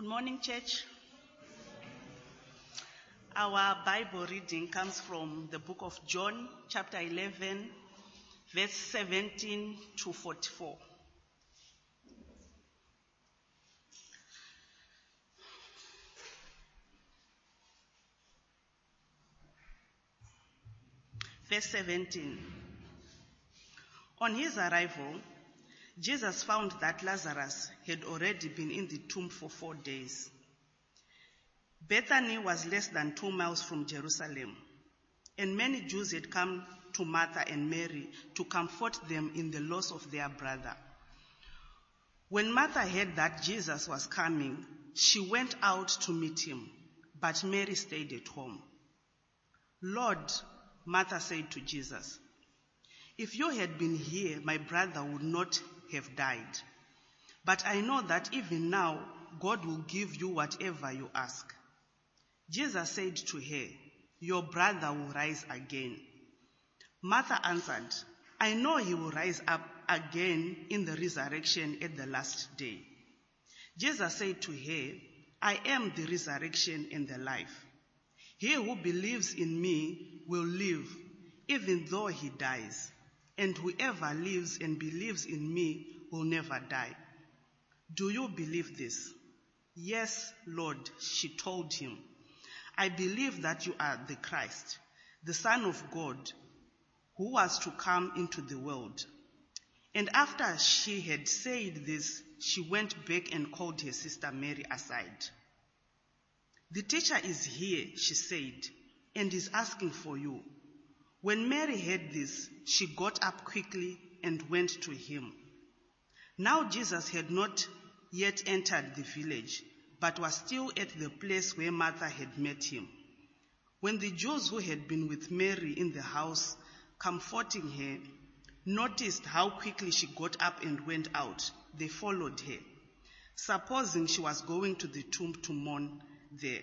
Good morning, church. Our Bible reading comes from the book of John, chapter 11, verse 17 to 44. Verse 17. On his arrival, Jesus found that Lazarus had already been in the tomb for four days. Bethany was less than two miles from Jerusalem, and many Jews had come to Martha and Mary to comfort them in the loss of their brother. When Martha heard that Jesus was coming, she went out to meet him, but Mary stayed at home. Lord, Martha said to Jesus, if you had been here, my brother would not have died. But I know that even now, God will give you whatever you ask. Jesus said to her, Your brother will rise again. Martha answered, I know he will rise up again in the resurrection at the last day. Jesus said to her, I am the resurrection and the life. He who believes in me will live even though he dies and whoever lives and believes in me will never die. Do you believe this? Yes, Lord, she told him. I believe that you are the Christ, the Son of God, who was to come into the world. And after she had said this, she went back and called her sister Mary aside. The teacher is here, she said, and is asking for you. When Mary heard this, she got up quickly and went to him. Now Jesus had not yet entered the village, but was still at the place where Martha had met him. When the Jews who had been with Mary in the house, comforting her, noticed how quickly she got up and went out, they followed her, supposing she was going to the tomb to mourn there.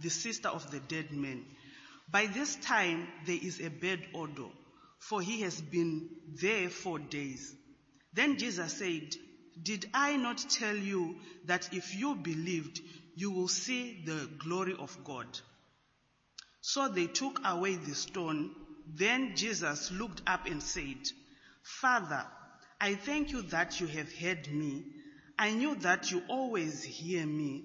the sister of the dead man. By this time there is a bad odor, for he has been there four days. Then Jesus said, Did I not tell you that if you believed, you will see the glory of God? So they took away the stone. Then Jesus looked up and said, Father, I thank you that you have heard me. I knew that you always hear me,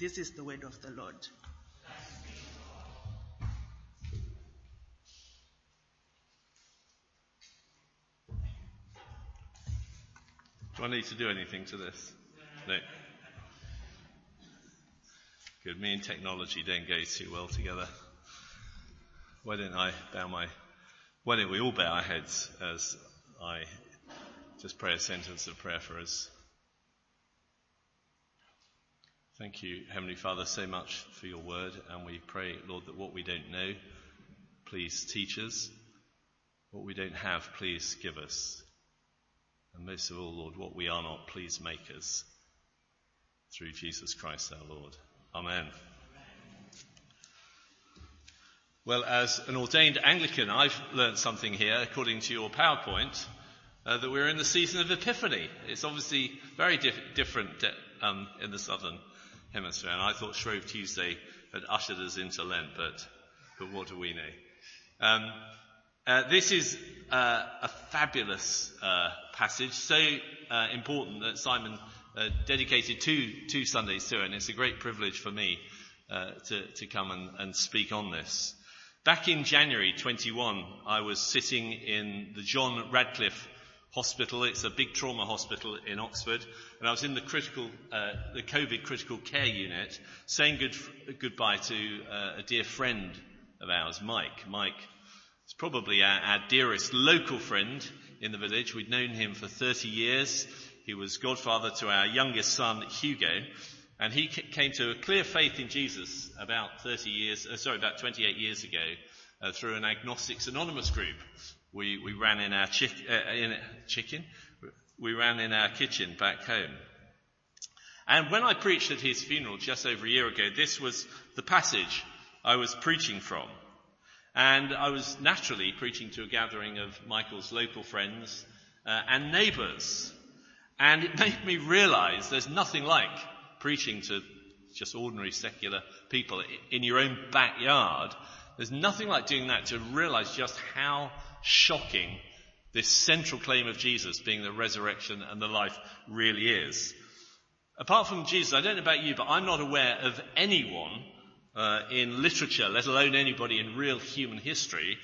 This is the word of the Lord. Do I need to do anything to this? No. Good. Me and technology don't go too well together. Why don't I bow my, why don't we all bow our heads as I just pray a sentence of prayer for us? Thank you, Heavenly Father, so much for your word, and we pray, Lord, that what we don't know, please teach us. What we don't have, please give us. And most of all, Lord, what we are not, please make us. through Jesus Christ our Lord. Amen. Well, as an ordained Anglican, I've learned something here, according to your PowerPoint, uh, that we're in the season of Epiphany. It's obviously very dif- different um, in the southern hemisphere, and I thought Shrove Tuesday had ushered us into Lent, but, but what do we know? Um, uh, this is uh, a fabulous uh, passage, so uh, important that Simon uh, dedicated two, two Sundays to it, and it's a great privilege for me uh, to, to come and, and speak on this. Back in January 21, I was sitting in the John Radcliffe Hospital. It's a big trauma hospital in Oxford, and I was in the critical, uh, the COVID critical care unit, saying good, goodbye to uh, a dear friend of ours, Mike. Mike is probably our, our dearest local friend in the village. We'd known him for 30 years. He was godfather to our youngest son, Hugo, and he came to a clear faith in Jesus about 30 years, uh, sorry, about 28 years ago, uh, through an Agnostics Anonymous group. We, we ran in our chick, uh, in, chicken, we ran in our kitchen back home. And when I preached at his funeral just over a year ago, this was the passage I was preaching from. And I was naturally preaching to a gathering of Michael's local friends uh, and neighbours. And it made me realize there's nothing like preaching to just ordinary secular people in your own backyard. There's nothing like doing that to realize just how shocking this central claim of Jesus being the resurrection and the life really is. Apart from Jesus, I don't know about you, but I'm not aware of anyone uh, in literature, let alone anybody in real human history,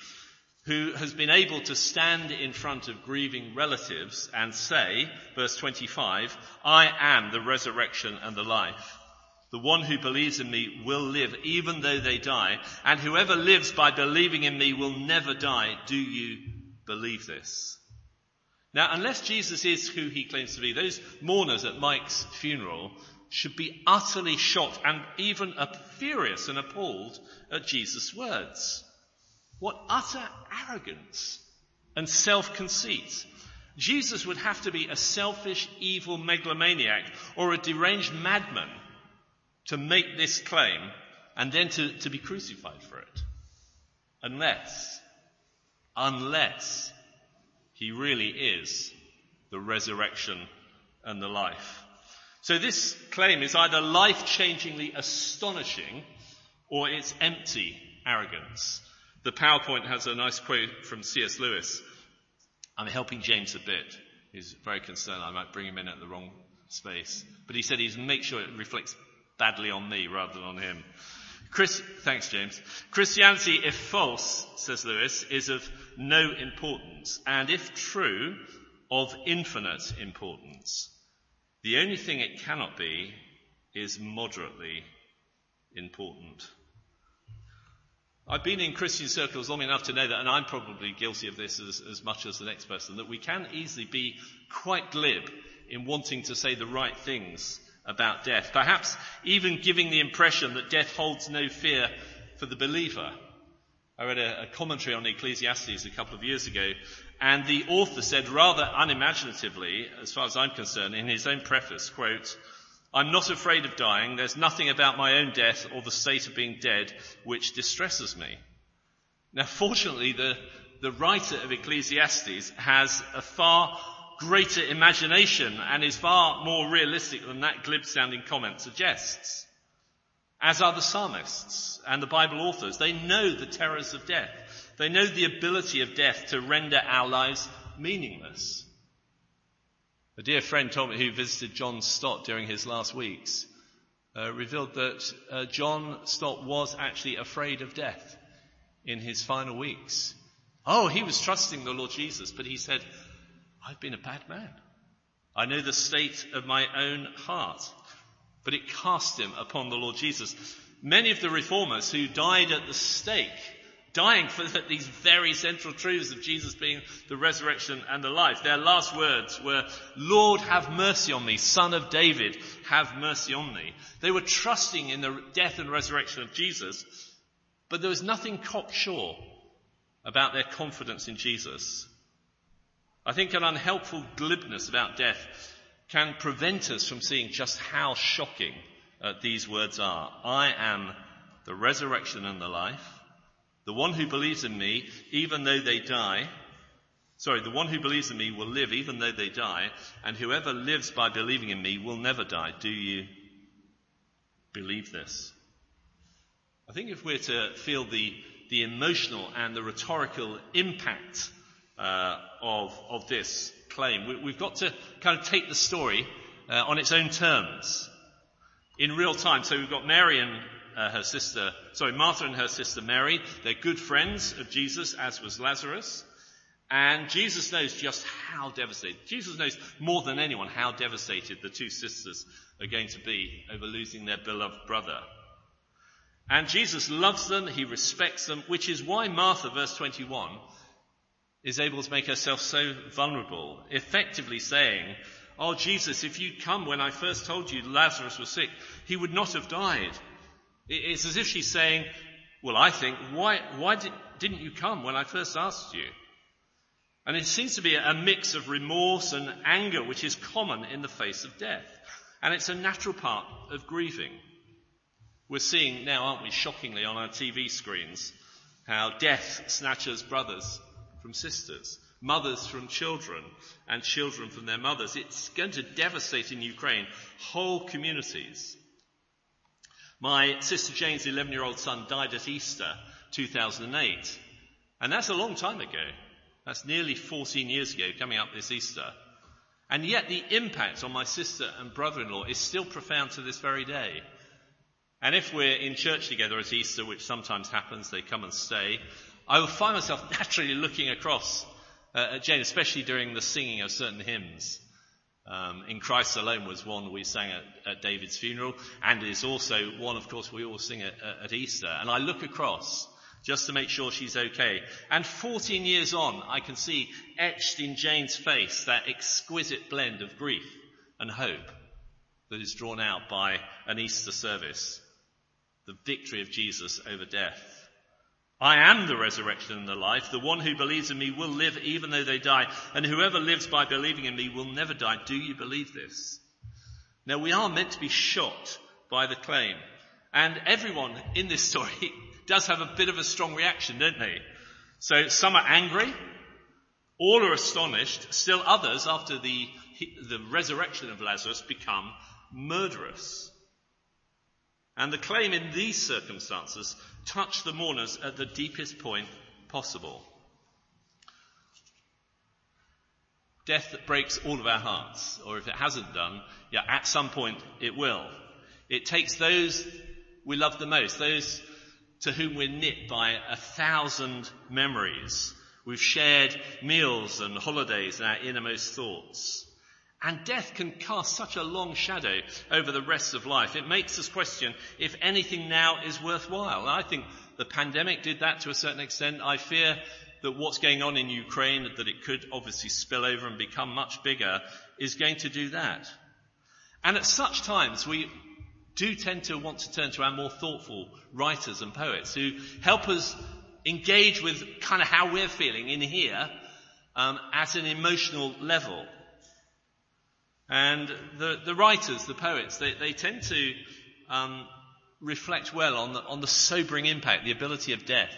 who has been able to stand in front of grieving relatives and say, verse 25, I am the resurrection and the life. The one who believes in me will live even though they die, and whoever lives by believing in me will never die. Do you believe this? Now, unless Jesus is who he claims to be, those mourners at Mike's funeral should be utterly shocked and even furious and appalled at Jesus' words. What utter arrogance and self-conceit. Jesus would have to be a selfish, evil megalomaniac or a deranged madman to make this claim and then to, to be crucified for it. Unless, unless he really is the resurrection and the life. So this claim is either life-changingly astonishing or it's empty arrogance. The PowerPoint has a nice quote from C.S. Lewis. I'm helping James a bit. He's very concerned I might bring him in at the wrong space. But he said he's make sure it reflects badly on me rather than on him. Chris, thanks James. Christianity, if false, says Lewis, is of no importance, and if true, of infinite importance. The only thing it cannot be is moderately important. I've been in Christian circles long enough to know that, and I'm probably guilty of this as, as much as the next person, that we can easily be quite glib in wanting to say the right things about death. Perhaps even giving the impression that death holds no fear for the believer. I read a, a, commentary on Ecclesiastes a couple of years ago, and the author said rather unimaginatively, as far as I'm concerned, in his own preface, quote, I'm not afraid of dying. There's nothing about my own death or the state of being dead which distresses me. Now, fortunately, the, the writer of Ecclesiastes has a far greater imagination and is far more realistic than that glib sounding comment suggests. As are the psalmists and the Bible authors. They know the terrors of death. They know the ability of death to render our lives meaningless. A dear friend told me who visited John Stott during his last weeks uh, revealed that uh, John Stott was actually afraid of death in his final weeks. Oh, he was trusting the Lord Jesus, but he said, I've been a bad man. I know the state of my own heart. But it cast him upon the Lord Jesus. Many of the reformers who died at the stake dying for these very central truths of Jesus being the resurrection and the life. Their last words were, Lord have mercy on me, son of David, have mercy on me. They were trusting in the death and resurrection of Jesus, but there was nothing cocksure about their confidence in Jesus. I think an unhelpful glibness about death can prevent us from seeing just how shocking uh, these words are. I am the resurrection and the life. The one who believes in me, even though they die, sorry, the one who believes in me will live even though they die, and whoever lives by believing in me will never die. Do you believe this? I think if we're to feel the, the emotional and the rhetorical impact uh, of, of this claim, we, have got to kind of take the story uh, on its own terms in real time. So we've got Mary and uh, her sister, sorry, Martha and her sister Mary. They're good friends of Jesus, as was Lazarus. And Jesus knows just how devastated, Jesus knows more than anyone how devastated the two sisters are going to be over losing their beloved brother. And Jesus loves them, he respects them, which is why Martha, verse 21, is able to make herself so vulnerable, effectively saying, Oh Jesus, if you'd come when I first told you Lazarus was sick, he would not have died. It's as if she's saying, well, I think, why, why did, didn't you come when I first asked you? And it seems to be a mix of remorse and anger, which is common in the face of death. And it's a natural part of grieving. We're seeing now, aren't we, shockingly on our TV screens, how death snatches brothers from sisters, mothers from children, and children from their mothers. It's going to devastate in Ukraine whole communities. My sister Jane's 11 year old son died at Easter 2008. And that's a long time ago. That's nearly 14 years ago, coming up this Easter. And yet the impact on my sister and brother-in-law is still profound to this very day. And if we're in church together at Easter, which sometimes happens, they come and stay, I will find myself naturally looking across uh, at Jane, especially during the singing of certain hymns. Um, in Christ Alone was one we sang at, at, David's funeral, and is also one, of course, we all sing at, at Easter. And I look across just to make sure she's okay. And 14 years on, I can see etched in Jane's face that exquisite blend of grief and hope that is drawn out by an Easter service. The victory of Jesus over death. I am the resurrection and the life. The one who believes in me will live even though they die. And whoever lives by believing in me will never die. Do you believe this? Now we are meant to be shocked by the claim. And everyone in this story does have a bit of a strong reaction, don't they? So some are angry. All are astonished. Still others, after the, the resurrection of Lazarus, become murderous. And the claim in these circumstances touched the mourners at the deepest point possible. Death that breaks all of our hearts, or if it hasn't done, yeah, at some point it will. It takes those we love the most, those to whom we're knit by a thousand memories. We've shared meals and holidays and our innermost thoughts. And death can cast such a long shadow over the rest of life. It makes us question if anything now is worthwhile. I think the pandemic did that to a certain extent. I fear that what's going on in Ukraine, that it could obviously spill over and become much bigger, is going to do that. And at such times, we do tend to want to turn to our more thoughtful writers and poets who help us engage with kind of how we're feeling in here um, at an emotional level. And the, the writers, the poets, they, they tend to um, reflect well on the, on the sobering impact, the ability of death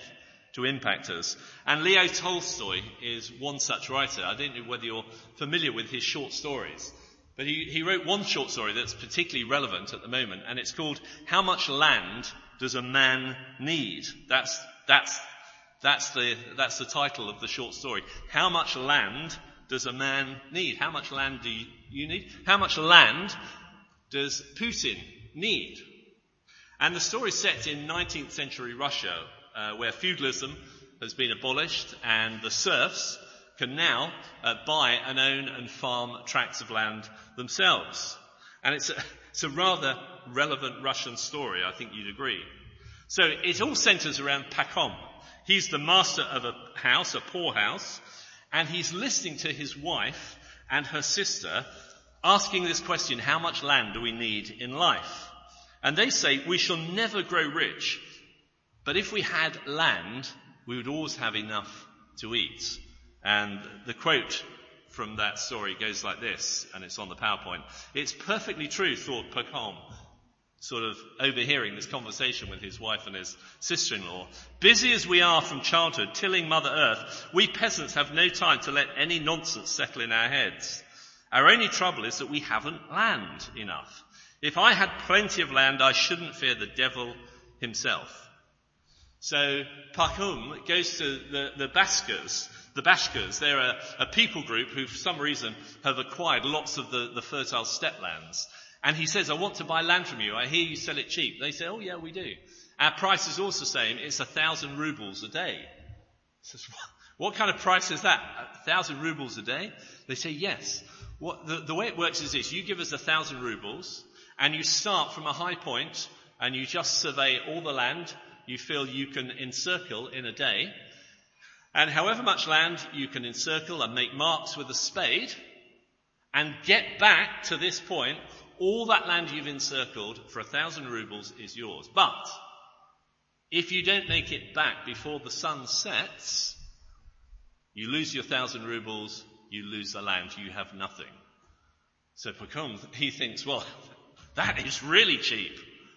to impact us. And Leo Tolstoy is one such writer. I don't know whether you're familiar with his short stories, but he, he wrote one short story that's particularly relevant at the moment, and it's called How Much Land Does a Man Need? That's, that's, that's the, that's the title of the short story. How much land does a man need? How much land do you need? How much land does Putin need? And the story is set in 19th century Russia, uh, where feudalism has been abolished and the serfs can now uh, buy and own and farm tracts of land themselves. And it's a, it's a rather relevant Russian story, I think you'd agree. So it all centers around Pakhom. He's the master of a house, a poor house, and he's listening to his wife and her sister asking this question, how much land do we need in life? And they say, we shall never grow rich, but if we had land, we would always have enough to eat. And the quote from that story goes like this, and it's on the PowerPoint. It's perfectly true, thought Pakhom, sort of overhearing this conversation with his wife and his sister-in-law. Busy as we are from childhood, tilling Mother Earth, we peasants have no time to let any nonsense settle in our heads. Our only trouble is that we haven't land enough. If I had plenty of land, I shouldn't fear the devil himself. So Pakhom goes to the, the Baskers, the Bashkirs. They're a, a, people group who for some reason have acquired lots of the, the fertile steppe lands. And he says, I want to buy land from you. I hear you sell it cheap. They say, oh yeah, we do. Our price is also the same. it's a thousand rubles a day. Says, what kind of price is that? A thousand rubles a day? They say, yes. What, the, the way it works is this. You give us a thousand rubles and you start from a high point and you just survey all the land you feel you can encircle in a day. And however much land you can encircle and make marks with a spade and get back to this point, all that land you've encircled for a thousand rubles is yours. But if you don't make it back before the sun sets, you lose your thousand rubles, you lose the land, you have nothing. So Pakhom, he thinks, well, that is really cheap.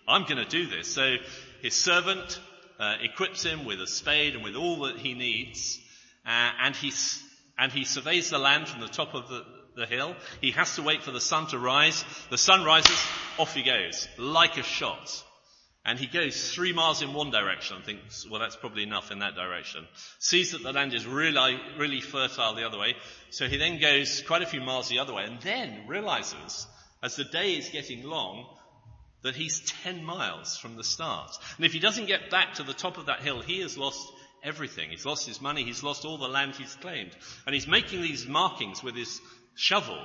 I'm going to do this. So his servant uh, equips him with a spade and with all that he needs, uh, and he and he surveys the land from the top of the, the hill. He has to wait for the sun to rise. The sun rises, off he goes, like a shot. And he goes three miles in one direction and thinks, well, that's probably enough in that direction. Sees that the land is really, really fertile the other way. So he then goes quite a few miles the other way and then realizes, as the day is getting long, that he's 10 miles from the start. And if he doesn't get back to the top of that hill, he has lost everything. He's lost his money, he's lost all the land he's claimed. And he's making these markings with his shovel.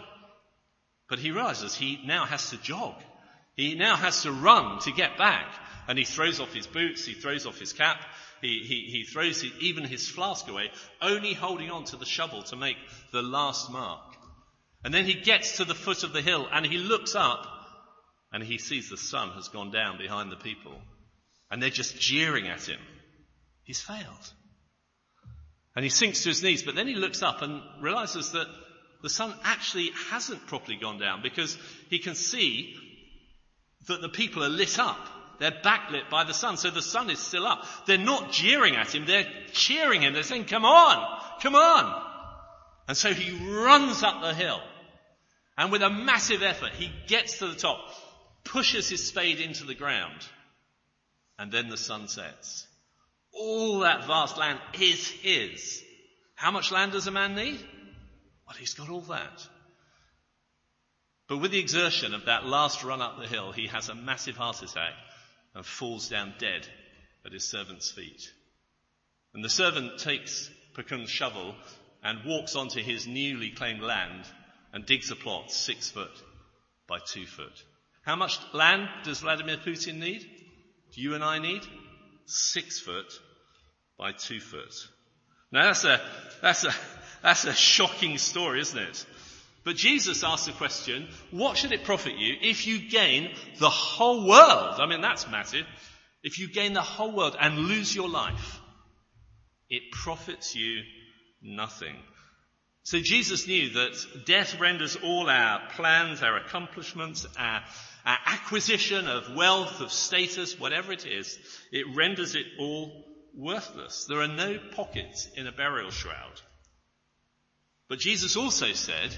But he realizes he now has to jog. He now has to run to get back. And he throws off his boots, he throws off his cap, he, he, he throws even his flask away, only holding on to the shovel to make the last mark. And then he gets to the foot of the hill and he looks up and he sees the sun has gone down behind the people and they're just jeering at him. He's failed. And he sinks to his knees, but then he looks up and realizes that the sun actually hasn't properly gone down because he can see that the people are lit up. They're backlit by the sun, so the sun is still up. They're not jeering at him, they're cheering him. They're saying, come on, come on. And so he runs up the hill. And with a massive effort, he gets to the top pushes his spade into the ground, and then the sun sets. All that vast land is his. How much land does a man need? Well, he's got all that. But with the exertion of that last run up the hill, he has a massive heart attack and falls down dead at his servant's feet. And the servant takes Pakhom's shovel and walks onto his newly claimed land and digs a plot six foot by two foot. How much land does Vladimir Putin need? Do you and I need? Six foot by two foot. Now that's a, that's a, that's a shocking story, isn't it? But Jesus asked the question, what should it profit you if you gain the whole world? I mean, that's massive. If you gain the whole world and lose your life, it profits you nothing. So Jesus knew that death renders all our plans, our accomplishments, our uh, acquisition of wealth, of status, whatever it is, it renders it all worthless. There are no pockets in a burial shroud. But Jesus also said,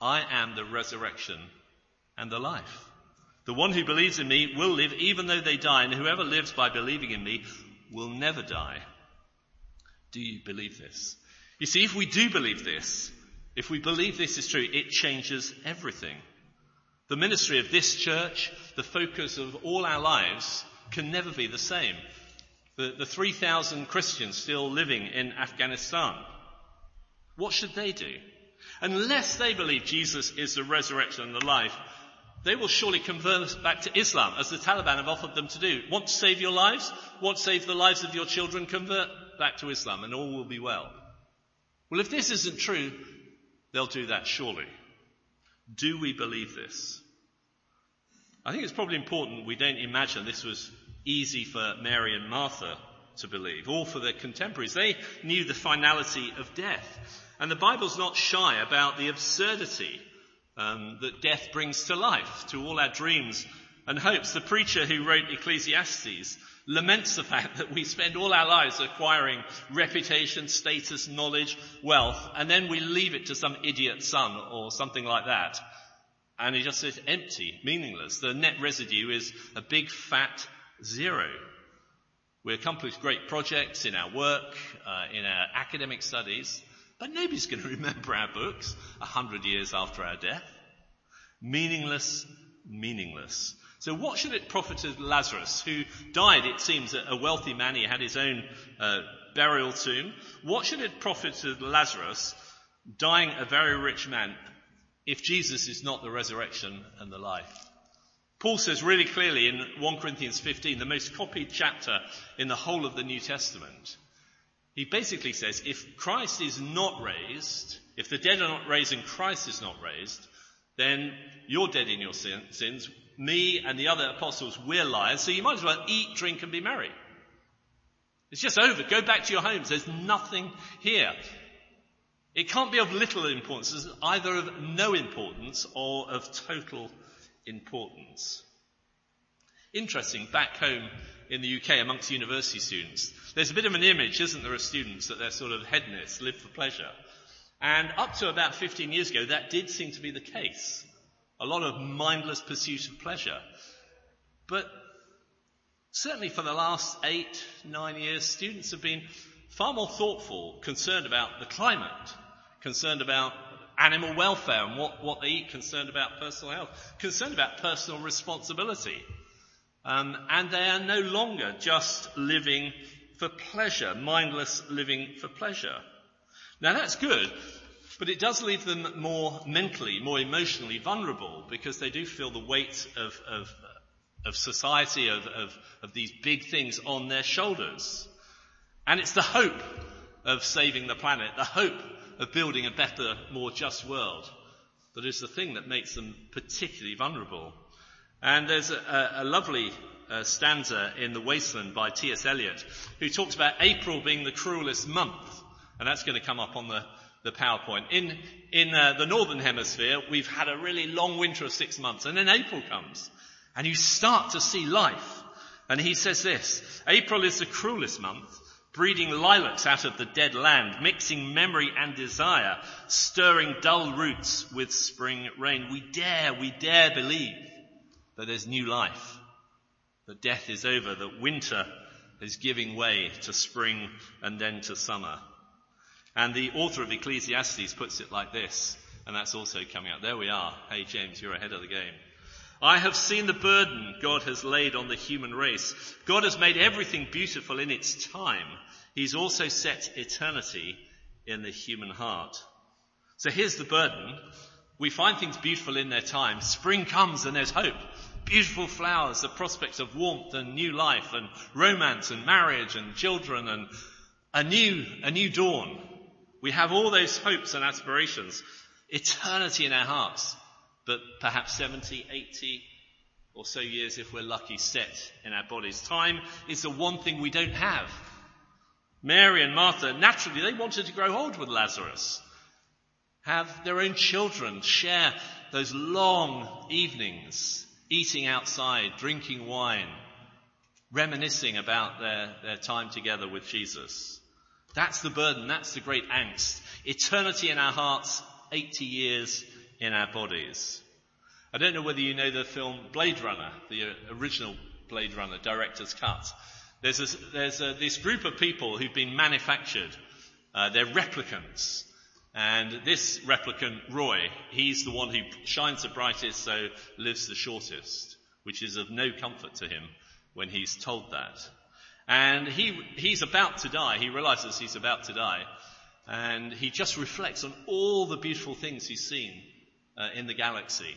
I am the resurrection and the life. The one who believes in me will live even though they die, and whoever lives by believing in me will never die. Do you believe this? You see, if we do believe this, if we believe this is true, it changes everything. The ministry of this church, the focus of all our lives, can never be the same. The, the 3,000 Christians still living in Afghanistan, what should they do? Unless they believe Jesus is the resurrection and the life, they will surely convert back to Islam, as the Taliban have offered them to do. Want to save your lives? Want to save the lives of your children? Convert back to Islam and all will be well. Well, if this isn't true, they'll do that surely. Do we believe this? I think it's probably important we don't imagine this was easy for Mary and Martha to believe, or for their contemporaries. They knew the finality of death. And the Bible's not shy about the absurdity um, that death brings to life, to all our dreams and hopes. The preacher who wrote Ecclesiastes laments the fact that we spend all our lives acquiring reputation, status, knowledge, wealth, and then we leave it to some idiot son or something like that. And it just says empty, meaningless. The net residue is a big fat zero. We accomplish great projects in our work, uh, in our academic studies, but nobody's going to remember our books a hundred years after our death. Meaningless, meaningless. So what should it profit Lazarus, who died, it seems, a wealthy man, he had his own uh, burial tomb. What should it profit Lazarus, dying a very rich man, if Jesus is not the resurrection and the life? Paul says really clearly in 1 Corinthians 15, the most copied chapter in the whole of the New Testament, he basically says, if Christ is not raised, if the dead are not raised and Christ is not raised, then you're dead in your sin, sins me and the other apostles, we're liars, so you might as well eat, drink, and be merry. It's just over. Go back to your homes. There's nothing here. It can't be of little importance, it's either of no importance or of total importance. Interesting, back home in the UK amongst university students, there's a bit of an image, isn't there, of students that they're sort of hedonists, live for pleasure. And up to about 15 years ago, that did seem to be the case a lot of mindless pursuit of pleasure. But certainly for the last eight, nine years, students have been far more thoughtful, concerned about the climate, concerned about animal welfare and what, what they eat, concerned about personal health, concerned about personal responsibility. Um, and they are no longer just living for pleasure, mindless living for pleasure. Now that's good, but it does leave them more mentally, more emotionally vulnerable because they do feel the weight of, of, of society, of, of, of these big things on their shoulders. And it's the hope of saving the planet, the hope of building a better, more just world that is the thing that makes them particularly vulnerable. And there's a, a lovely uh, stanza in The Wasteland by T.S. Eliot who talks about April being the cruelest month. And that's going to come up on the the PowerPoint. In, in uh, the Northern Hemisphere, we've had a really long winter of six months, and then April comes, and you start to see life. And he says this, April is the cruelest month, breeding lilacs out of the dead land, mixing memory and desire, stirring dull roots with spring rain. We dare, we dare believe that there's new life, that death is over, that winter is giving way to spring and then to summer. And the author of Ecclesiastes puts it like this, and that's also coming out. There we are. Hey James, you're ahead of the game. I have seen the burden God has laid on the human race. God has made everything beautiful in its time. He's also set eternity in the human heart. So here's the burden. We find things beautiful in their time. Spring comes and there's hope. Beautiful flowers, the prospect of warmth and new life and romance and marriage and children and a new, a new dawn. We have all those hopes and aspirations, eternity in our hearts, but perhaps 70, 80 or so years, if we're lucky, set in our bodies. Time is the one thing we don't have. Mary and Martha, naturally, they wanted to grow old with Lazarus, have their own children, share those long evenings, eating outside, drinking wine, reminiscing about their, their time together with Jesus. That's the burden. That's the great angst. Eternity in our hearts, 80 years in our bodies. I don't know whether you know the film Blade Runner, the original Blade Runner director's cut. There's, a, there's a, this group of people who've been manufactured. Uh, they're replicants. And this replicant, Roy, he's the one who shines the brightest, so lives the shortest, which is of no comfort to him when he's told that. And he, he's about to die. He realizes he's about to die. And he just reflects on all the beautiful things he's seen uh, in the galaxy.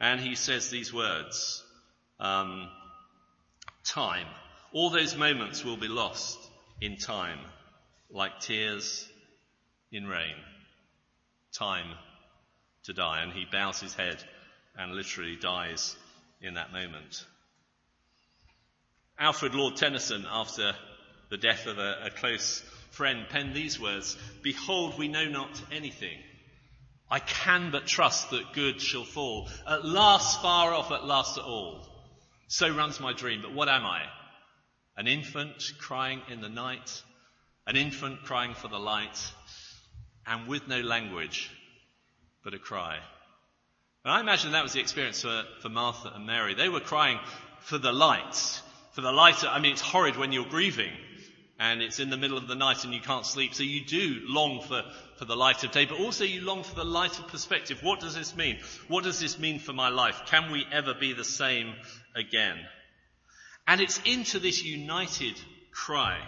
And he says these words, um, time. All those moments will be lost in time, like tears in rain. Time to die. And he bows his head and literally dies in that moment. Alfred Lord Tennyson, after the death of a, a close friend penned these words, Behold, we know not anything. I can but trust that good shall fall. At last far off, at last at all. So runs my dream, but what am I? An infant crying in the night, an infant crying for the light, and with no language but a cry. And I imagine that was the experience for, for Martha and Mary. They were crying for the light, for the light. I mean, it's horrid when you're grieving and it's in the middle of the night and you can't sleep. So you do long for, for the light of day, but also you long for the light of perspective. What does this mean? What does this mean for my life? Can we ever be the same again? And it's into this united cry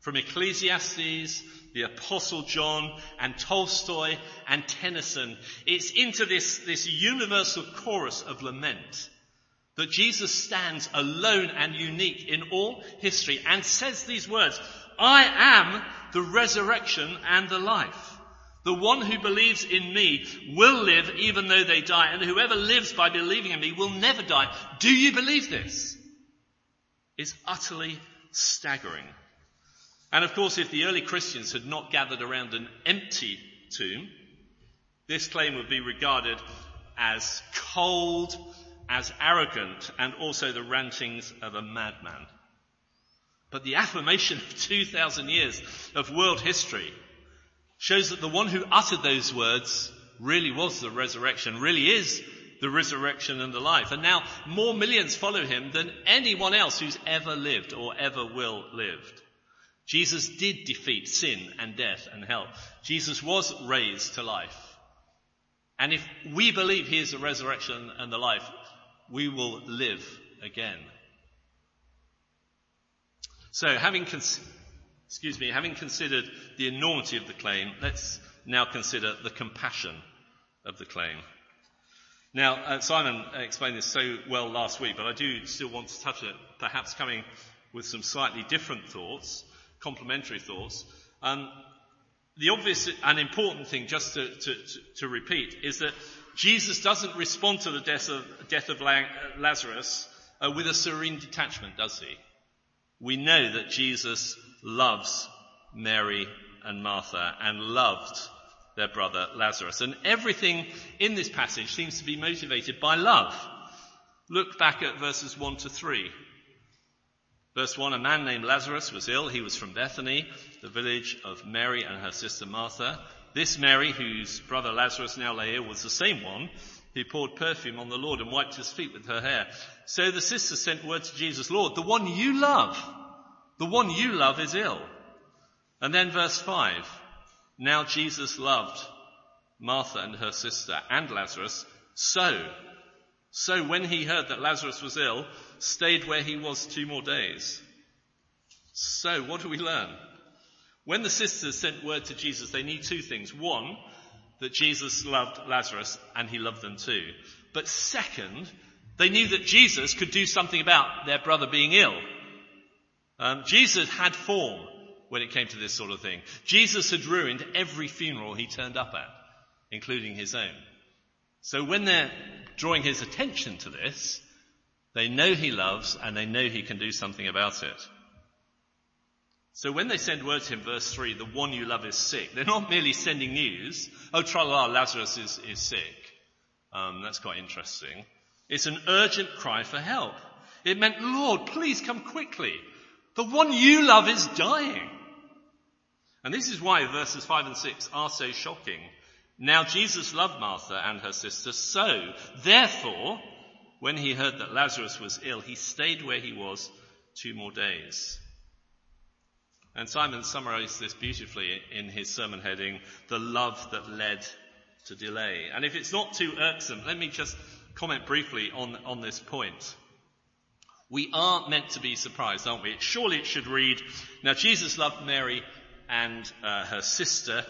from Ecclesiastes, the Apostle John, and Tolstoy, and Tennyson. It's into this, this universal chorus of lament that Jesus stands alone and unique in all history and says these words, I am the resurrection and the life. The one who believes in me will live even though they die, and whoever lives by believing in me will never die. Do you believe this? It's utterly staggering. And of course, if the early Christians had not gathered around an empty tomb, this claim would be regarded as cold as arrogant and also the rantings of a madman. But the affirmation of 2,000 years of world history shows that the one who uttered those words really was the resurrection, really is the resurrection and the life. And now more millions follow him than anyone else who's ever lived or ever will lived. Jesus did defeat sin and death and hell. Jesus was raised to life. And if we believe he is the resurrection and the life, we will live again. So having, excuse me, having considered the enormity of the claim, let's now consider the compassion of the claim. Now, uh, Simon explained this so well last week, but I do still want to touch it, perhaps coming with some slightly different thoughts, complementary thoughts. Um, the obvious and important thing, just to, to, to, repeat, is that Jesus doesn't respond to the death of, death of Lazarus uh, with a serene detachment, does he? We know that Jesus loves Mary and Martha and loved their brother Lazarus. And everything in this passage seems to be motivated by love. Look back at verses 1 to 3. Verse 1, a man named Lazarus was ill. He was from Bethany, the village of Mary and her sister Martha. This Mary, whose brother Lazarus now lay ill, was the same one who poured perfume on the Lord and wiped his feet with her hair. So the sister sent word to Jesus, Lord, the one you love, the one you love is ill. And then verse 5, now Jesus loved Martha and her sister and Lazarus, so, so when he heard that Lazarus was ill, stayed where he was two more days. So what do we learn? When the sisters sent word to Jesus, they need two things. One, that Jesus loved Lazarus and he loved them too. But second, they knew that Jesus could do something about their brother being ill. Um, Jesus had form when it came to this sort of thing. Jesus had ruined every funeral he turned up at, including his own. So when they're drawing his attention to this, they know he loves and they know he can do something about it. So when they send word to him, verse 3, the one you love is sick, they're not merely sending news, oh, tra Lazarus is, is sick. Um, that's quite interesting. It's an urgent cry for help. It meant, Lord, please come quickly. The one you love is dying. And this is why verses 5 and 6 are so shocking. Now Jesus loved Martha and her sister, so therefore, when he heard that Lazarus was ill, he stayed where he was two more days. And Simon summarized this beautifully in his sermon heading, The Love That Led to Delay. And if it's not too irksome, let me just comment briefly on, on this point. We are meant to be surprised, aren't we? Surely it should read, Now Jesus loved Mary and uh, her sister,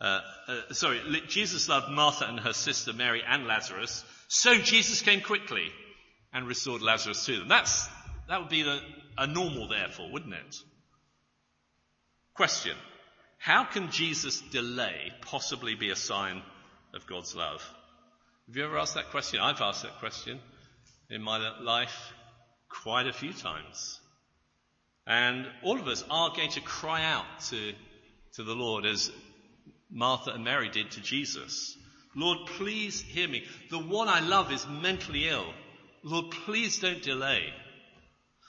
uh, uh, sorry, Jesus loved Martha and her sister Mary and Lazarus, so Jesus came quickly and restored Lazarus to them. That's, that would be the, a normal therefore, wouldn't it? Question. How can Jesus' delay possibly be a sign of God's love? Have you ever asked that question? I've asked that question in my life quite a few times. And all of us are going to cry out to to the Lord as Martha and Mary did to Jesus. Lord, please hear me. The one I love is mentally ill. Lord, please don't delay.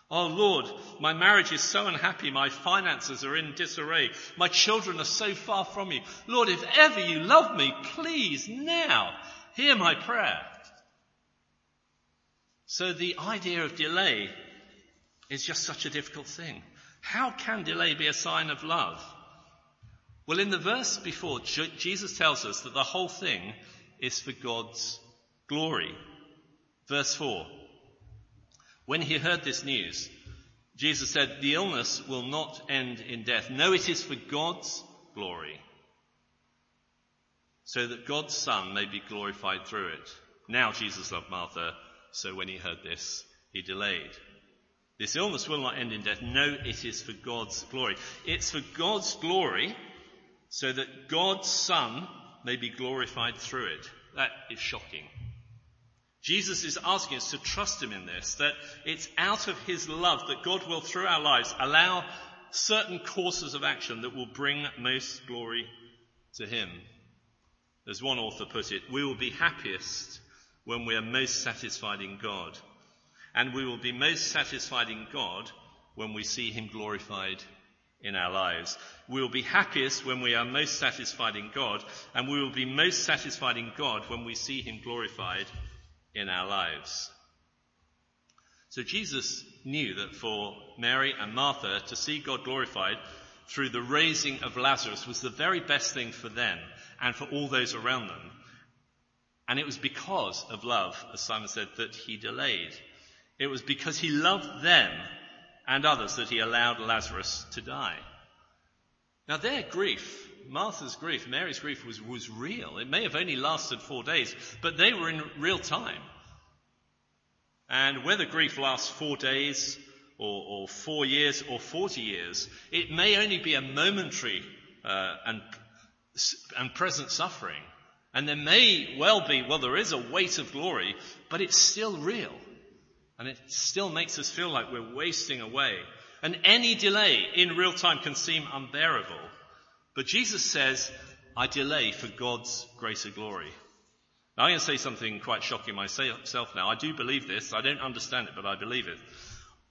Oh Lord, my marriage is so unhappy. My finances are in disarray. My children are so far from you. Lord, if ever you love me, please now hear my prayer. So the idea of delay is just such a difficult thing. How can delay be a sign of love? Well, in the verse before, Jesus tells us that the whole thing is for God's glory. Verse 4. When he heard this news, Jesus said, The illness will not end in death. No, it is for God's glory, so that God's Son may be glorified through it. Now Jesus loved Martha, so when he heard this, he delayed. This illness will not end in death. No, it is for God's glory. It's for God's glory so that God's Son may be glorified through it. That is shocking. Jesus is asking us to trust him in this, that it's out of his love that God will, through our lives, allow certain courses of action that will bring most glory to him. As one author put it, we will be happiest when we are most satisfied in God. And we will be most satisfied in God when we see him glorified in our lives. We will be happiest when we are most satisfied in God, and we will be most satisfied in God when we see Him glorified in our lives. So Jesus knew that for Mary and Martha to see God glorified through the raising of Lazarus was the very best thing for them and for all those around them. And it was because of love, as Simon said, that he delayed. It was because he loved them and others that he allowed Lazarus to die. Now their grief, Martha's grief, Mary's grief was, was real. It may have only lasted four days, but they were in real time. And whether grief lasts four days or, or four years or 40 years, it may only be a momentary uh, and, and present suffering. And there may well be, well, there is a weight of glory, but it's still real. And it still makes us feel like we're wasting away. And any delay in real time can seem unbearable. But Jesus says, I delay for God's greater glory. Now I'm going to say something quite shocking myself now. I do believe this. I don't understand it, but I believe it.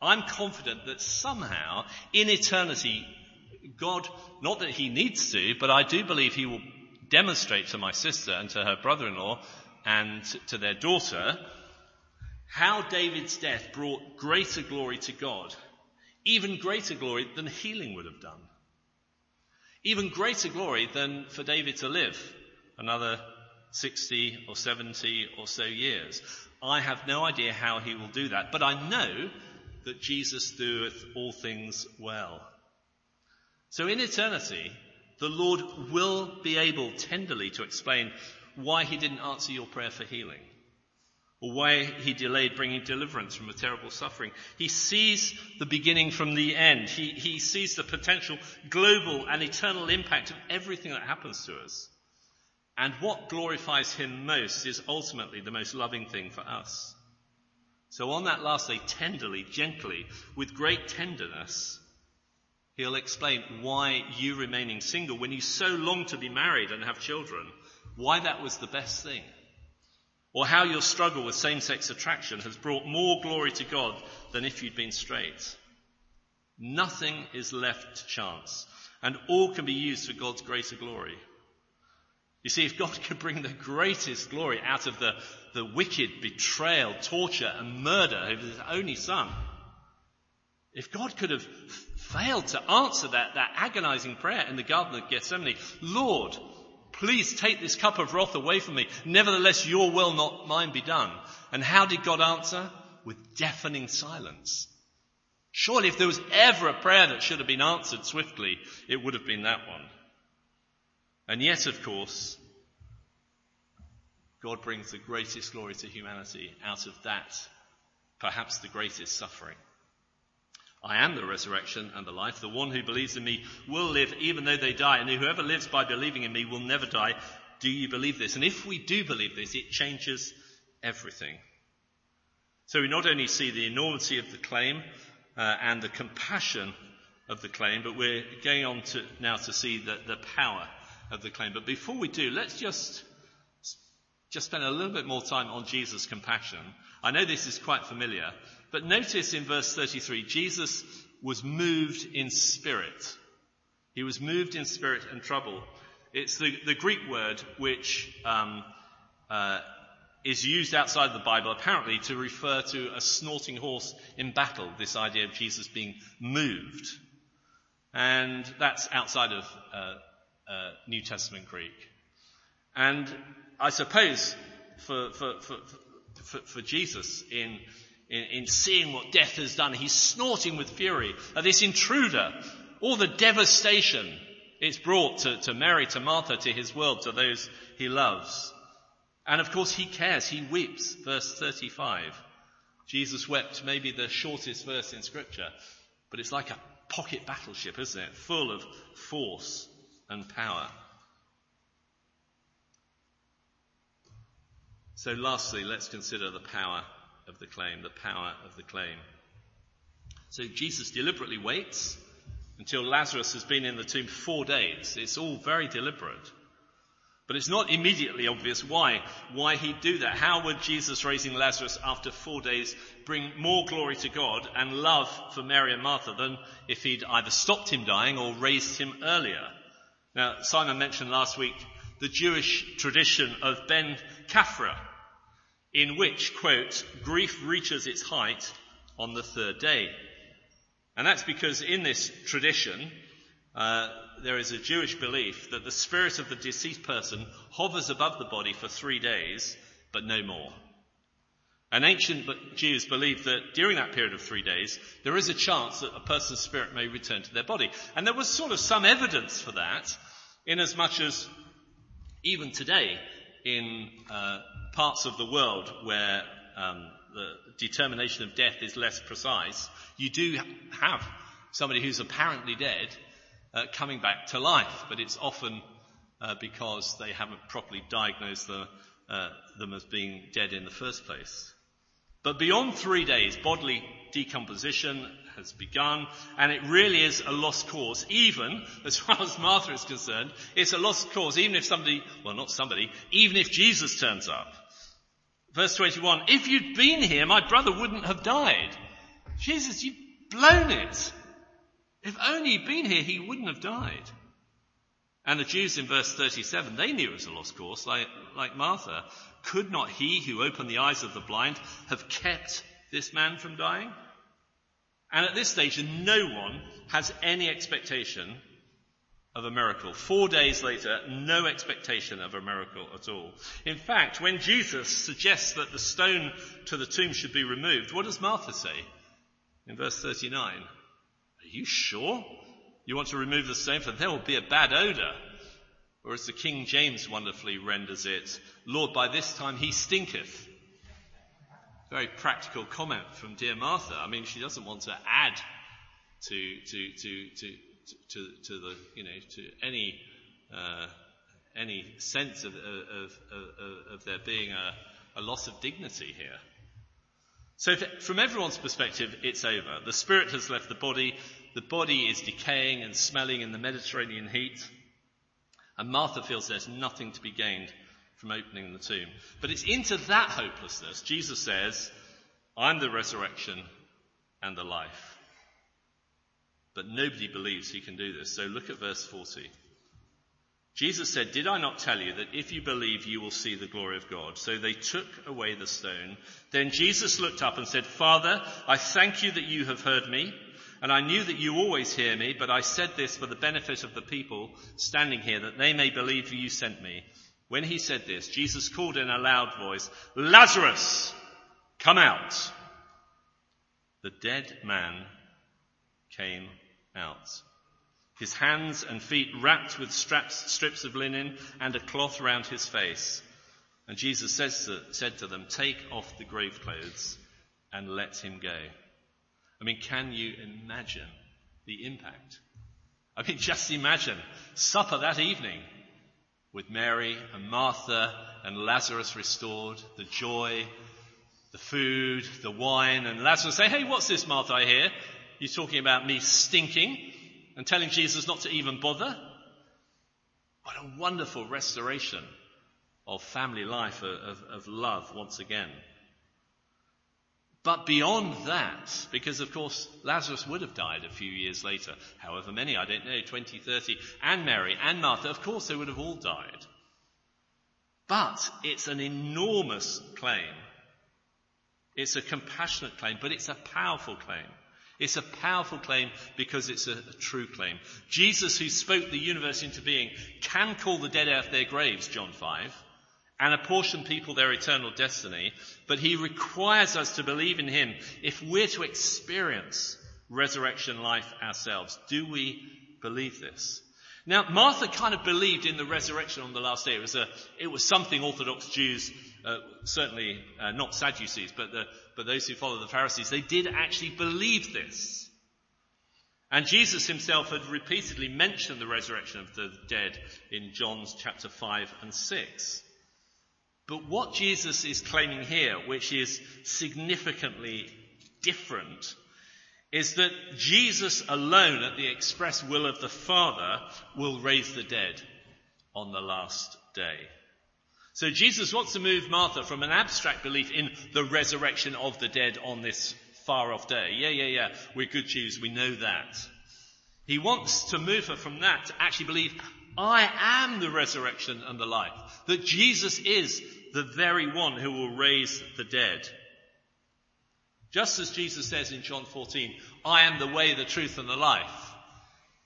I'm confident that somehow in eternity, God, not that he needs to, but I do believe he will demonstrate to my sister and to her brother-in-law and to their daughter how David's death brought greater glory to God, even greater glory than healing would have done. Even greater glory than for David to live another 60 or 70 or so years. I have no idea how he will do that, but I know that Jesus doeth all things well. So in eternity, the Lord will be able tenderly to explain why he didn't answer your prayer for healing or why he delayed bringing deliverance from a terrible suffering. He sees the beginning from the end. He, he sees the potential global and eternal impact of everything that happens to us. And what glorifies him most is ultimately the most loving thing for us. So on that last day, tenderly, gently, with great tenderness, he'll explain why you remaining single when you so long to be married and have children, why that was the best thing or how your struggle with same-sex attraction has brought more glory to God than if you'd been straight. Nothing is left to chance, and all can be used for God's greater glory. You see, if God could bring the greatest glory out of the, the wicked betrayal, torture, and murder of his only son, if God could have failed to answer that, that agonizing prayer in the Garden of Gethsemane, Lord, Please take this cup of wrath away from me. Nevertheless, your will, not mine, be done. And how did God answer? With deafening silence. Surely if there was ever a prayer that should have been answered swiftly, it would have been that one. And yet, of course, God brings the greatest glory to humanity out of that, perhaps the greatest suffering. I am the resurrection and the life. The one who believes in me will live even though they die, and whoever lives by believing in me will never die. Do you believe this? And if we do believe this, it changes everything. So we not only see the enormity of the claim uh, and the compassion of the claim, but we're going on to now to see the, the power of the claim. But before we do, let's just, just spend a little bit more time on Jesus' compassion. I know this is quite familiar, but notice in verse 33, Jesus was moved in spirit. He was moved in spirit and trouble. It's the, the Greek word which um, uh, is used outside the Bible apparently to refer to a snorting horse in battle, this idea of Jesus being moved. And that's outside of uh, uh, New Testament Greek. And I suppose for, for, for, for, for Jesus in, in, in seeing what death has done, he's snorting with fury at this intruder, all the devastation it's brought to, to Mary, to Martha, to his world, to those he loves. And of course he cares, he weeps, verse 35. Jesus wept, maybe the shortest verse in scripture, but it's like a pocket battleship, isn't it? Full of force and power. So lastly, let's consider the power of the claim, the power of the claim. So Jesus deliberately waits until Lazarus has been in the tomb four days. It's all very deliberate. But it's not immediately obvious why, why he'd do that. How would Jesus raising Lazarus after four days bring more glory to God and love for Mary and Martha than if he'd either stopped him dying or raised him earlier? Now, Simon mentioned last week the Jewish tradition of Ben Kaphra, in which, quote, grief reaches its height on the third day. And that's because in this tradition, uh, there is a Jewish belief that the spirit of the deceased person hovers above the body for three days, but no more. And ancient Jews believed that during that period of three days, there is a chance that a person's spirit may return to their body. And there was sort of some evidence for that, in as much as even today, in uh, parts of the world where um, the determination of death is less precise, you do have somebody who's apparently dead uh, coming back to life, but it's often uh, because they haven't properly diagnosed the, uh, them as being dead in the first place. But beyond three days, bodily decomposition has begun, and it really is a lost cause, even as far as Martha is concerned, it's a lost cause, even if somebody, well not somebody, even if Jesus turns up. Verse 21, if you'd been here, my brother wouldn't have died. Jesus, you've blown it. If only he'd been here, he wouldn't have died. And the Jews in verse 37, they knew it was a lost cause, like, like Martha. Could not he who opened the eyes of the blind have kept this man from dying? And at this stage, no one has any expectation of a miracle. Four days later, no expectation of a miracle at all. In fact, when Jesus suggests that the stone to the tomb should be removed, what does Martha say? In verse 39, are you sure you want to remove the stone? For there will be a bad odor. Or as the King James wonderfully renders it, Lord, by this time he stinketh. Very practical comment from dear Martha. I mean, she doesn't want to add to, to, to, to, to, to the, you know, to any, uh, any sense of, of, of, of, there being a, a loss of dignity here. So from everyone's perspective, it's over. The spirit has left the body. The body is decaying and smelling in the Mediterranean heat. And Martha feels there's nothing to be gained from opening the tomb. But it's into that hopelessness Jesus says, I'm the resurrection and the life. But nobody believes he can do this. So look at verse 40. Jesus said, Did I not tell you that if you believe, you will see the glory of God? So they took away the stone. Then Jesus looked up and said, Father, I thank you that you have heard me, and I knew that you always hear me, but I said this for the benefit of the people standing here, that they may believe you sent me. When he said this, Jesus called in a loud voice, Lazarus, come out. The dead man came out his hands and feet wrapped with straps, strips of linen and a cloth round his face. And Jesus says to, said to them, Take off the grave clothes and let him go. I mean, can you imagine the impact? I mean, just imagine supper that evening with Mary and Martha and Lazarus restored, the joy, the food, the wine, and Lazarus say, Hey, what's this, Martha, I hear? You're talking about me stinking. and telling Jesus not to even bother. What a wonderful restoration of family life, of, of love once again. But beyond that, because of course Lazarus would have died a few years later, however many, I don't know, 20, 30, and Mary and Martha, of course they would have all died. But it's an enormous claim. It's a compassionate claim, but it's a powerful claim. It's a powerful claim because it's a, a, true claim. Jesus, who spoke the universe into being, can call the dead out of their graves, John 5 and apportion people their eternal destiny, but he requires us to believe in him if we're to experience resurrection life ourselves. Do we believe this? Now, Martha kind of believed in the resurrection on the last day. It was a, it was something Orthodox Jews, uh, certainly uh, not Sadducees, but the, but those who follow the Pharisees, they did actually believe this. And Jesus himself had repeatedly mentioned the resurrection of the dead in John's chapter 5 and 6. But what Jesus is claiming here, which is significantly different, is that Jesus alone, at the express will of the Father, will raise the dead on the last day. So Jesus wants to move Martha from an abstract belief in the resurrection of the dead on this far off day. Yeah, yeah, yeah, we're good Jews, we know that. He wants to move her from that to actually believe, I am the resurrection and the life. That Jesus is the very one who will raise the dead. Just as Jesus says in John 14, I am the way, the truth and the life.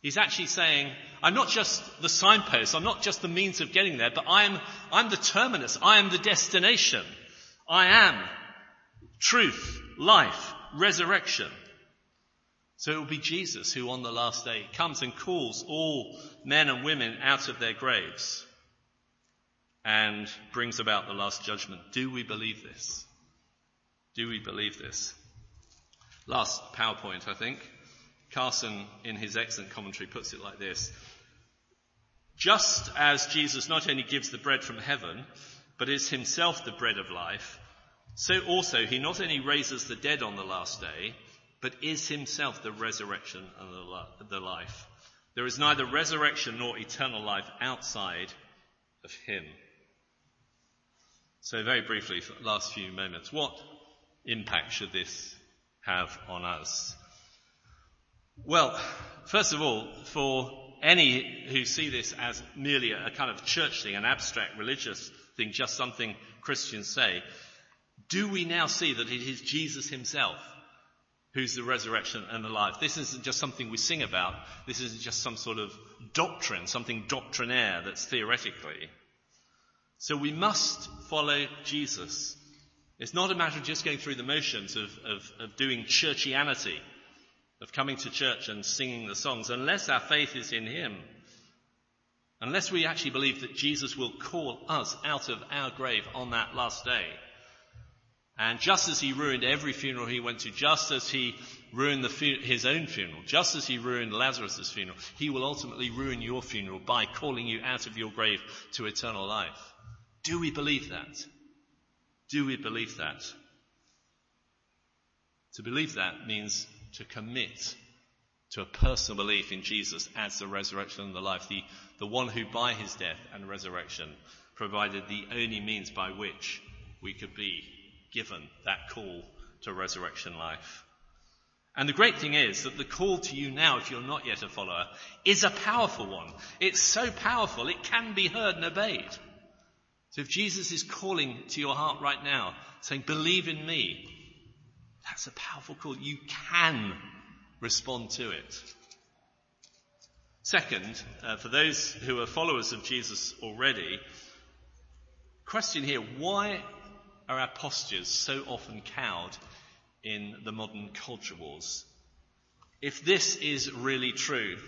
He's actually saying, I'm not just the signpost, I'm not just the means of getting there, but I am, I'm the terminus, I am the destination. I am truth, life, resurrection. So it will be Jesus who on the last day comes and calls all men and women out of their graves and brings about the last judgment. Do we believe this? Do we believe this? Last PowerPoint, I think. Carson, in his excellent commentary, puts it like this. Just as Jesus not only gives the bread from heaven, but is himself the bread of life, so also he not only raises the dead on the last day, but is himself the resurrection and the life. There is neither resurrection nor eternal life outside of him. So very briefly, for the last few moments, what impact should this have on us? Well, first of all, for any who see this as merely a kind of church thing, an abstract religious thing, just something Christians say, do we now see that it is Jesus himself who's the resurrection and the life? This isn't just something we sing about. This isn't just some sort of doctrine, something doctrinaire that's theoretically. So we must follow Jesus. It's not a matter of just going through the motions of, of, of doing churchianity, of coming to church and singing the songs, unless our faith is in Him. Unless we actually believe that Jesus will call us out of our grave on that last day. And just as he ruined every funeral he went to, just as he ruined fu- his own funeral, just as he ruined Lazarus' funeral, he will ultimately ruin your funeral by calling you out of your grave to eternal life. Do we believe that? Do we believe that? To believe that means to commit to a personal belief in Jesus as the resurrection and the life, the, the one who by his death and resurrection provided the only means by which we could be given that call to resurrection life. And the great thing is that the call to you now, if you're not yet a follower, is a powerful one. It's so powerful, it can be heard and obeyed. So if Jesus is calling to your heart right now, saying, believe in me, that's a powerful call. You can respond to it. Second, uh, for those who are followers of Jesus already, question here, why are our postures so often cowed in the modern culture wars? If this is really true,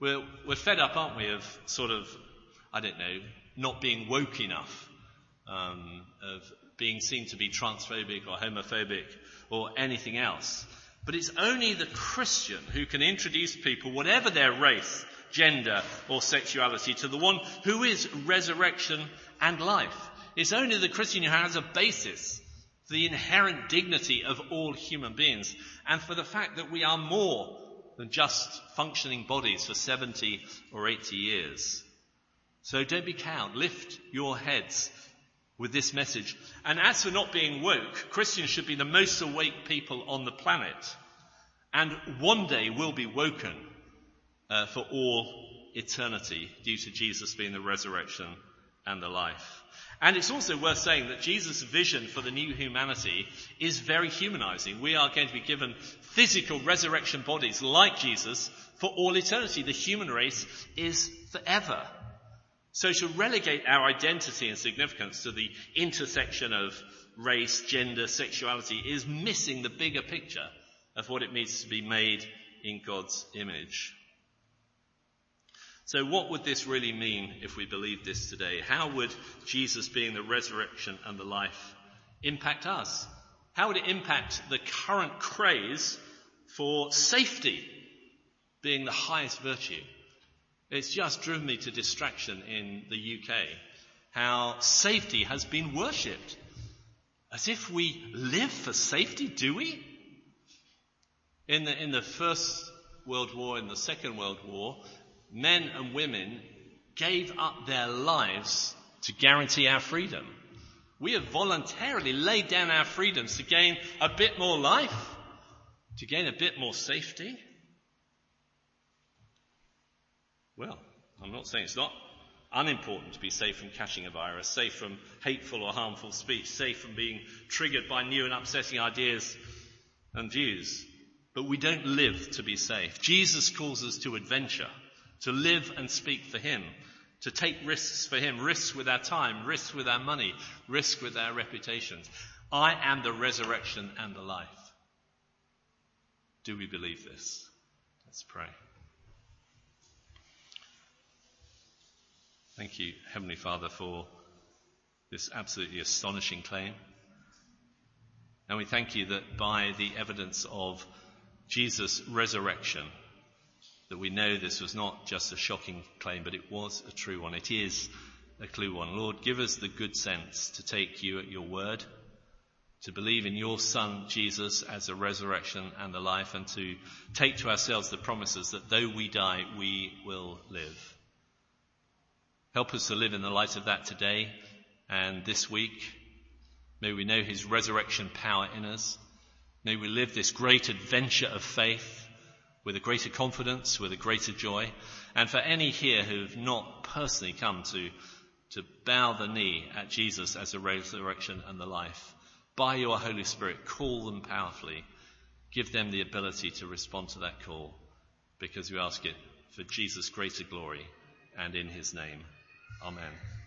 we're, we're fed up, aren't we, of sort of, I don't know, not being woke enough, um, of being seen to be transphobic or homophobic or anything else. But it's only the Christian who can introduce people, whatever their race, gender or sexuality, to the one who is resurrection and life. It's only the Christian who has a basis for the inherent dignity of all human beings and for the fact that we are more than just functioning bodies for 70 or 80 years. So don't be cowed. Lift your heads with this message. And as for not being woke, Christians should be the most awake people on the planet. And one day will be woken uh, for all eternity due to Jesus being the resurrection and the life. And it's also worth saying that Jesus' vision for the new humanity is very humanizing. We are going to be given physical resurrection bodies like Jesus for all eternity. The human race is forever. So to relegate our identity and significance to the intersection of race, gender, sexuality is missing the bigger picture of what it means to be made in God's image. So what would this really mean if we believe this today? How would Jesus being the resurrection and the life impact us? How would it impact the current craze for safety being the highest virtue? It's just driven me to distraction in the UK. How safety has been worshipped. As if we live for safety, do we? In the, in the First World War, in the Second World War, men and women gave up their lives to guarantee our freedom. We have voluntarily laid down our freedoms to gain a bit more life, to gain a bit more safety. Well, I'm not saying it's not unimportant to be safe from catching a virus, safe from hateful or harmful speech, safe from being triggered by new and upsetting ideas and views. But we don't live to be safe. Jesus calls us to adventure to live and speak for Him, to take risks for Him, risks with our time, risks with our money, risks with our reputations. I am the resurrection and the life. Do we believe this? Let's pray. Thank you, Heavenly Father, for this absolutely astonishing claim. And we thank you that by the evidence of Jesus' resurrection, that we know this was not just a shocking claim, but it was a true one. It is a clue one. Lord, give us the good sense to take you at your word, to believe in your Son, Jesus, as a resurrection and the life, and to take to ourselves the promises that though we die, we will live. Help us to live in the light of that today and this week. May we know his resurrection power in us. May we live this great adventure of faith with a greater confidence, with a greater joy. And for any here who have not personally come to, to bow the knee at Jesus as the resurrection and the life, by your Holy Spirit, call them powerfully. Give them the ability to respond to that call because we ask it for Jesus' greater glory and in his name. Amen.